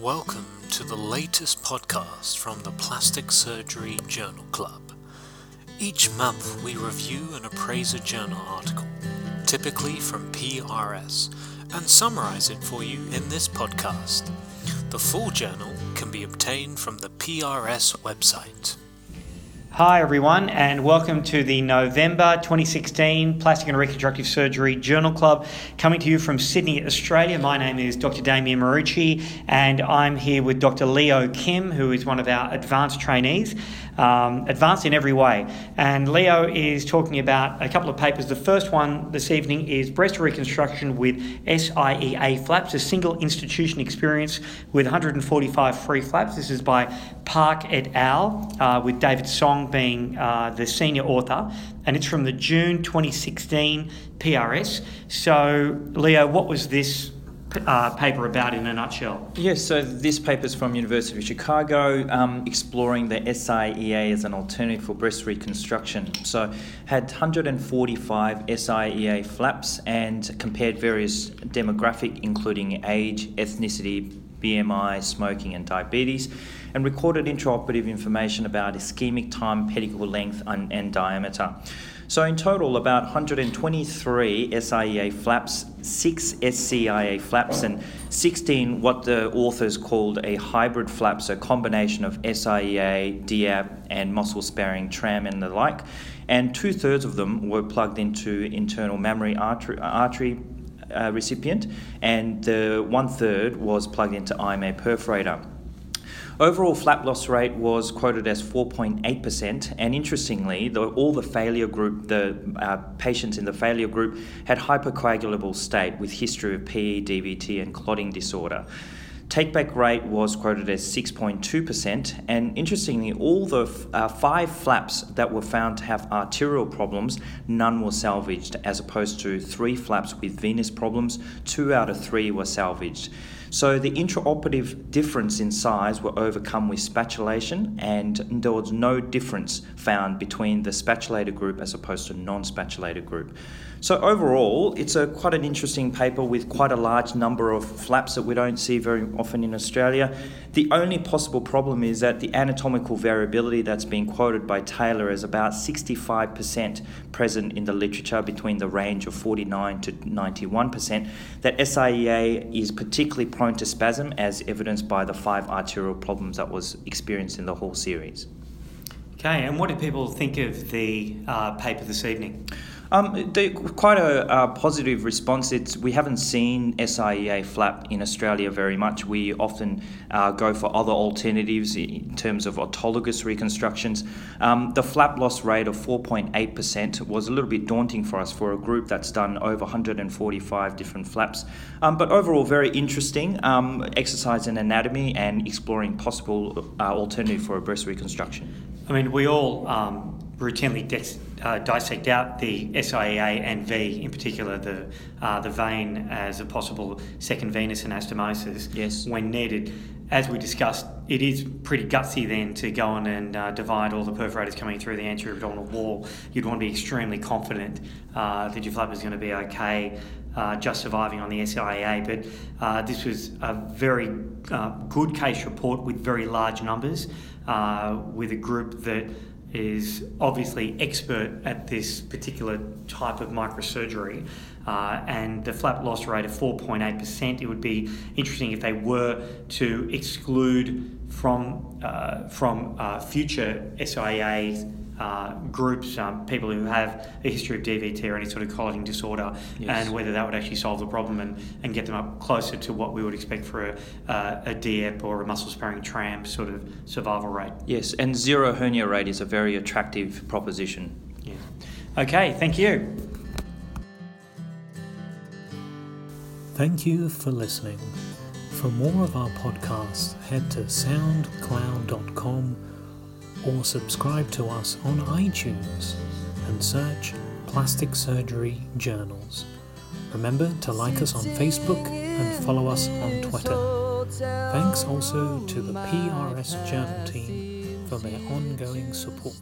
Welcome to the latest podcast from the Plastic Surgery Journal Club. Each month we review and appraise a journal article, typically from PRS, and summarize it for you in this podcast. The full journal can be obtained from the PRS website. Hi, everyone, and welcome to the November 2016 Plastic and Reconstructive Surgery Journal Club, coming to you from Sydney, Australia. My name is Dr. Damien Marucci, and I'm here with Dr. Leo Kim, who is one of our advanced trainees, um, advanced in every way. And Leo is talking about a couple of papers. The first one this evening is Breast Reconstruction with SIEA Flaps, a single institution experience with 145 free flaps. This is by Park et al., uh, with David Song being uh, the senior author, and it's from the June 2016 PRS. So, Leo, what was this uh, paper about in a nutshell? Yes, so this paper is from University of Chicago, um, exploring the SIEA as an alternative for breast reconstruction. So, had 145 SIEA flaps and compared various demographic, including age, ethnicity, BMI, smoking, and diabetes, and recorded intraoperative information about ischemic time, pedicle length, and, and diameter. So, in total, about 123 SIEA flaps, 6 SCIA flaps, and 16 what the authors called a hybrid flap, so a combination of SIEA, DIEP, and muscle sparing tram and the like. And two thirds of them were plugged into internal mammary artery, artery uh, recipient, and the one third was plugged into IMA perforator. Overall flap loss rate was quoted as 4.8%, and interestingly, the, all the failure group, the uh, patients in the failure group, had hypercoagulable state with history of PE, DVT, and clotting disorder. Takeback rate was quoted as 6.2%, and interestingly, all the uh, five flaps that were found to have arterial problems, none were salvaged, as opposed to three flaps with venous problems, two out of three were salvaged. So the intraoperative difference in size were overcome with spatulation, and there was no difference found between the spatulated group as opposed to non-spatulated group. So overall, it's a quite an interesting paper with quite a large number of flaps that we don't see very often in Australia. The only possible problem is that the anatomical variability that's been quoted by Taylor is about 65% present in the literature between the range of 49 to 91%. That SIEA is particularly prone to spasm as evidenced by the five arterial problems that was experienced in the whole series. Okay, and what did people think of the uh, paper this evening? Um, quite a, a, positive response. It's, we haven't seen SIEA flap in Australia very much. We often uh, go for other alternatives in terms of autologous reconstructions. Um, the flap loss rate of 4.8% was a little bit daunting for us for a group that's done over 145 different flaps. Um, but overall, very interesting um, exercise in anatomy and exploring possible uh, alternative for a breast reconstruction. I mean, we all um, routinely dex- uh, dissect out the SIEA and V, in particular the uh, the vein as a possible second venous anastomosis yes. when needed. As we discussed, it is pretty gutsy then to go on and uh, divide all the perforators coming through the anterior abdominal wall. You'd want to be extremely confident uh, that your flap is going to be okay, uh, just surviving on the SIEA. But uh, this was a very good case report with very large numbers, with a group that is obviously expert at this particular type of microsurgery, uh, and the flap loss rate of 4.8%. It would be interesting if they were to exclude from uh, from uh, future SIEAs uh, groups, um, people who have a history of DVT or any sort of clotting disorder, yes. and whether that would actually solve the problem and, and get them up closer to what we would expect for a, uh, a DIEP or a muscle sparing tram sort of survival rate. Yes, and zero hernia rate is a very attractive proposition. Yeah. Okay, thank you. Thank you for listening. For more of our podcasts, head to soundcloud.com or subscribe to us on iTunes and search Plastic Surgery Journals. Remember to like us on Facebook and follow us on Twitter. Thanks also to the PRS Journal team for their ongoing support.